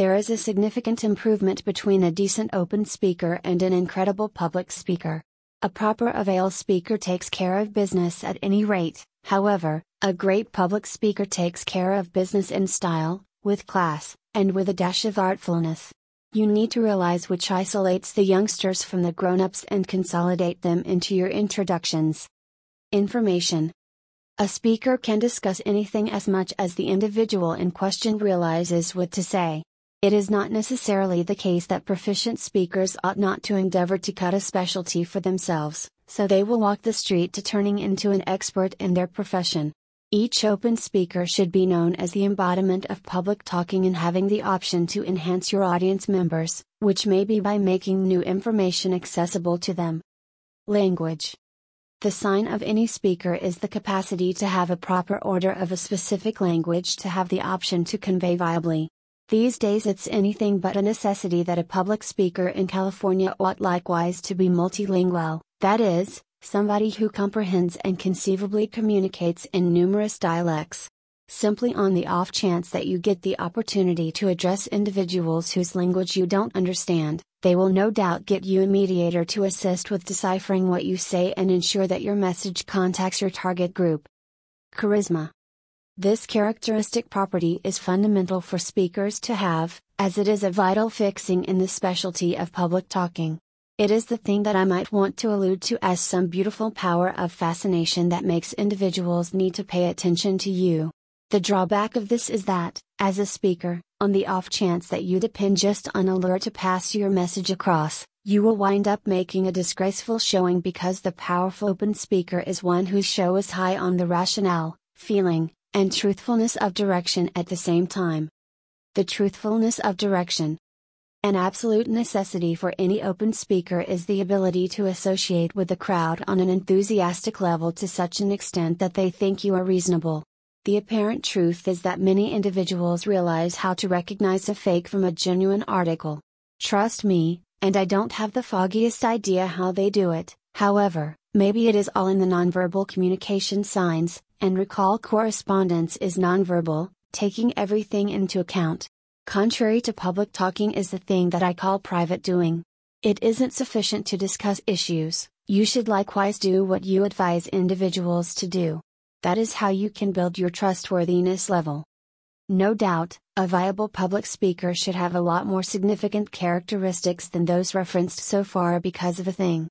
There is a significant improvement between a decent open speaker and an incredible public speaker. A proper avail speaker takes care of business at any rate, however, a great public speaker takes care of business in style, with class, and with a dash of artfulness. You need to realize which isolates the youngsters from the grown ups and consolidate them into your introductions. Information A speaker can discuss anything as much as the individual in question realizes what to say. It is not necessarily the case that proficient speakers ought not to endeavor to cut a specialty for themselves, so they will walk the street to turning into an expert in their profession. Each open speaker should be known as the embodiment of public talking and having the option to enhance your audience members, which may be by making new information accessible to them. Language The sign of any speaker is the capacity to have a proper order of a specific language to have the option to convey viably. These days it's anything but a necessity that a public speaker in California ought likewise to be multilingual, that is, somebody who comprehends and conceivably communicates in numerous dialects. Simply on the off chance that you get the opportunity to address individuals whose language you don't understand, they will no doubt get you a mediator to assist with deciphering what you say and ensure that your message contacts your target group. Charisma this characteristic property is fundamental for speakers to have, as it is a vital fixing in the specialty of public talking. It is the thing that I might want to allude to as some beautiful power of fascination that makes individuals need to pay attention to you. The drawback of this is that, as a speaker, on the off chance that you depend just on a lure to pass your message across, you will wind up making a disgraceful showing because the powerful open speaker is one whose show is high on the rationale, feeling, and truthfulness of direction at the same time. The truthfulness of direction. An absolute necessity for any open speaker is the ability to associate with the crowd on an enthusiastic level to such an extent that they think you are reasonable. The apparent truth is that many individuals realize how to recognize a fake from a genuine article. Trust me, and I don't have the foggiest idea how they do it, however, maybe it is all in the nonverbal communication signs, and recall correspondence is nonverbal, taking everything into account. Contrary to public talking is the thing that I call private doing. It isn't sufficient to discuss issues, you should likewise do what you advise individuals to do. That is how you can build your trustworthiness level. No doubt, a viable public speaker should have a lot more significant characteristics than those referenced so far because of a thing.